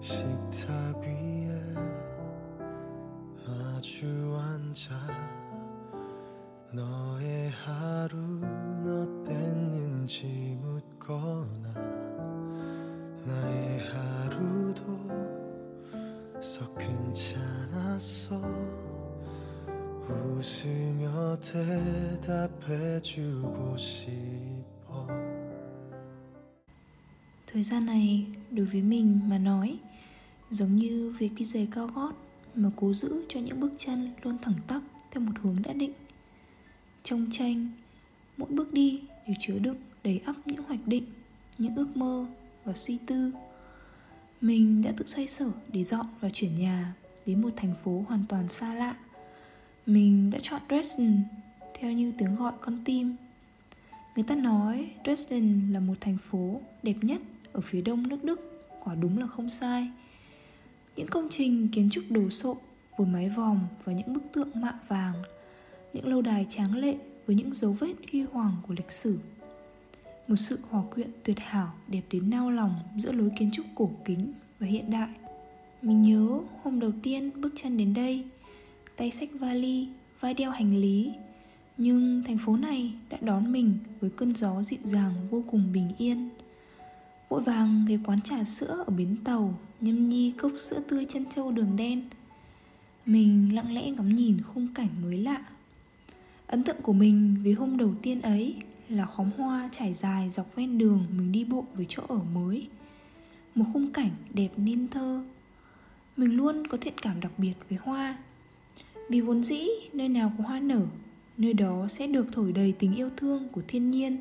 식탁 위에 마주 앉아 너의 하루는 어땠는지 묻거나 나의 하루도 썩 괜찮았어. 웃으며 대답해주고 싶어. Thời gian này đối với mình mà nói Giống như việc đi giày cao gót Mà cố giữ cho những bước chân luôn thẳng tắp Theo một hướng đã định. Trong tranh, Mỗi bước đi đều chứa đựng đầy ắp những hoạch định, Những ước mơ và suy tư. Mình đã tự xoay sở để dọn và chuyển nhà Đến một thành phố hoàn toàn xa lạ. Mình đã chọn Dresden Theo như tiếng gọi con tim. Người ta nói Dresden là một thành phố đẹp nhất ở phía đông nước Đức, Quả đúng là không sai những công trình, kiến trúc đồ sộ với mái vòm và những bức tượng mạ vàng, những lâu đài tráng lệ với những dấu vết huy hoàng của lịch sử. Một sự hòa quyện tuyệt hảo đẹp đến nao lòng giữa lối kiến trúc cổ kính và hiện đại. Mình nhớ hôm đầu tiên bước chân đến đây, tay xách vali, vai đeo hành lý. Nhưng thành phố này đã đón mình với cơn gió dịu dàng vô cùng bình yên vội vàng ghé quán trà sữa ở bến tàu, nhâm nhi cốc sữa tươi chân trâu đường đen. Mình lặng lẽ ngắm nhìn khung cảnh mới lạ. Ấn tượng của mình với hôm đầu tiên ấy là khóm hoa trải dài dọc ven đường mình đi bộ với chỗ ở mới. Một khung cảnh đẹp nên thơ. Mình luôn có thiện cảm đặc biệt với hoa. Vì vốn dĩ, nơi nào có hoa nở, nơi đó sẽ được thổi đầy tình yêu thương của thiên nhiên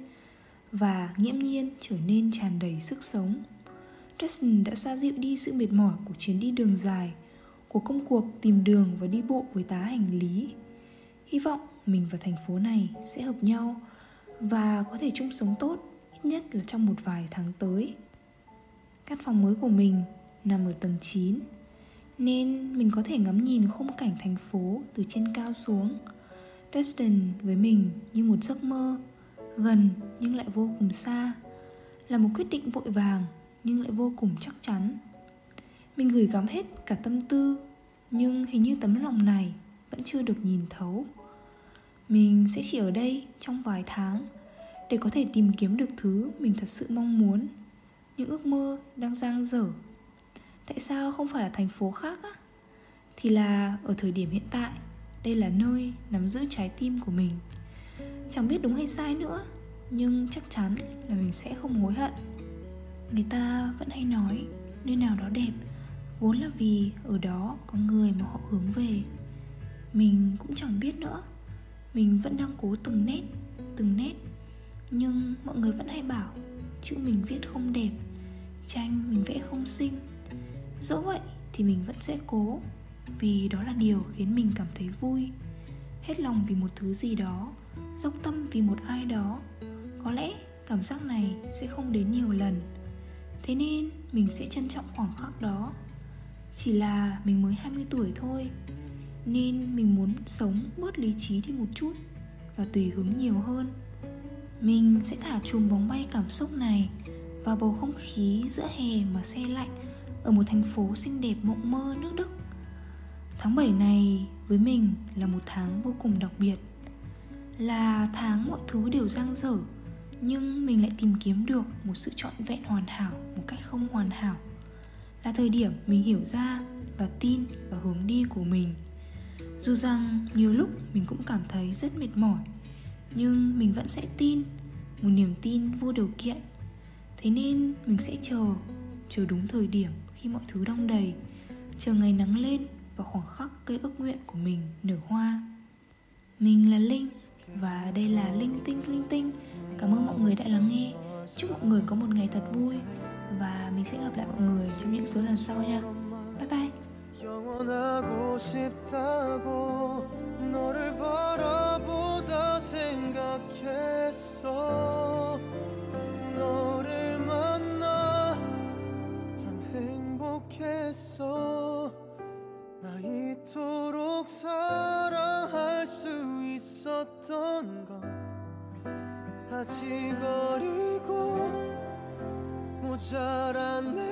và nghiễm nhiên trở nên tràn đầy sức sống. Dustin đã xoa dịu đi sự mệt mỏi của chuyến đi đường dài, của công cuộc tìm đường và đi bộ với tá hành lý. Hy vọng mình và thành phố này sẽ hợp nhau và có thể chung sống tốt ít nhất là trong một vài tháng tới. Căn phòng mới của mình nằm ở tầng 9 nên mình có thể ngắm nhìn khung cảnh thành phố từ trên cao xuống. Dustin với mình như một giấc mơ gần nhưng lại vô cùng xa. Là một quyết định vội vàng nhưng lại vô cùng chắc chắn. Mình gửi gắm hết cả tâm tư, nhưng hình như tấm lòng này vẫn chưa được nhìn thấu. Mình sẽ chỉ ở đây trong vài tháng để có thể tìm kiếm được thứ mình thật sự mong muốn, những ước mơ đang giang dở. Tại sao không phải là thành phố khác á? Thì là ở thời điểm hiện tại, đây là nơi nắm giữ trái tim của mình chẳng biết đúng hay sai nữa. Nhưng chắc chắn là mình sẽ không hối hận. Người ta vẫn hay nói, nơi nào đó đẹp, vốn là vì ở đó có người mà họ hướng về. Mình cũng chẳng biết nữa. Mình vẫn đang cố từng nét từng nét. Nhưng mọi người vẫn hay bảo, chữ mình viết không đẹp, tranh mình vẽ không xinh. Dẫu vậy thì mình vẫn sẽ cố, vì đó là điều khiến mình cảm thấy vui. Hết lòng vì một thứ gì đó dốc tâm vì một ai đó có lẽ cảm giác này sẽ không đến nhiều lần thế nên mình sẽ trân trọng khoảng khắc đó chỉ là mình mới 20 tuổi thôi, nên mình muốn sống bớt lý trí đi một chút và tùy hứng nhiều hơn mình sẽ thả chùm bóng bay cảm xúc này vào bầu không khí giữa hè mà xe lạnh ở một thành phố xinh đẹp mộng mơ nước Đức. Tháng 7 này với mình là một tháng vô cùng đặc biệt. Là tháng mọi thứ đều giang dở, nhưng mình lại tìm kiếm được một sự trọn vẹn hoàn hảo, một cách không hoàn hảo. Là thời điểm mình hiểu ra và tin vào hướng đi của mình. Dù rằng nhiều lúc mình cũng cảm thấy rất mệt mỏi, nhưng mình vẫn sẽ tin, một niềm tin vô điều kiện. Thế nên mình sẽ chờ chờ đúng thời điểm khi mọi thứ đong đầy, chờ ngày nắng lên và khoảng khắc cây ước nguyện của mình nở hoa. Mình là linh. và đây là linh tinh linh tinh Cảm ơn mọi người đã lắng nghe Chúc mọi người có một ngày thật vui và mình sẽ gặp lại mọi người trong những số lần sau nha bye bye 영원하고 싶다고 너를 바라보다 생각했어 어리고 모자란 내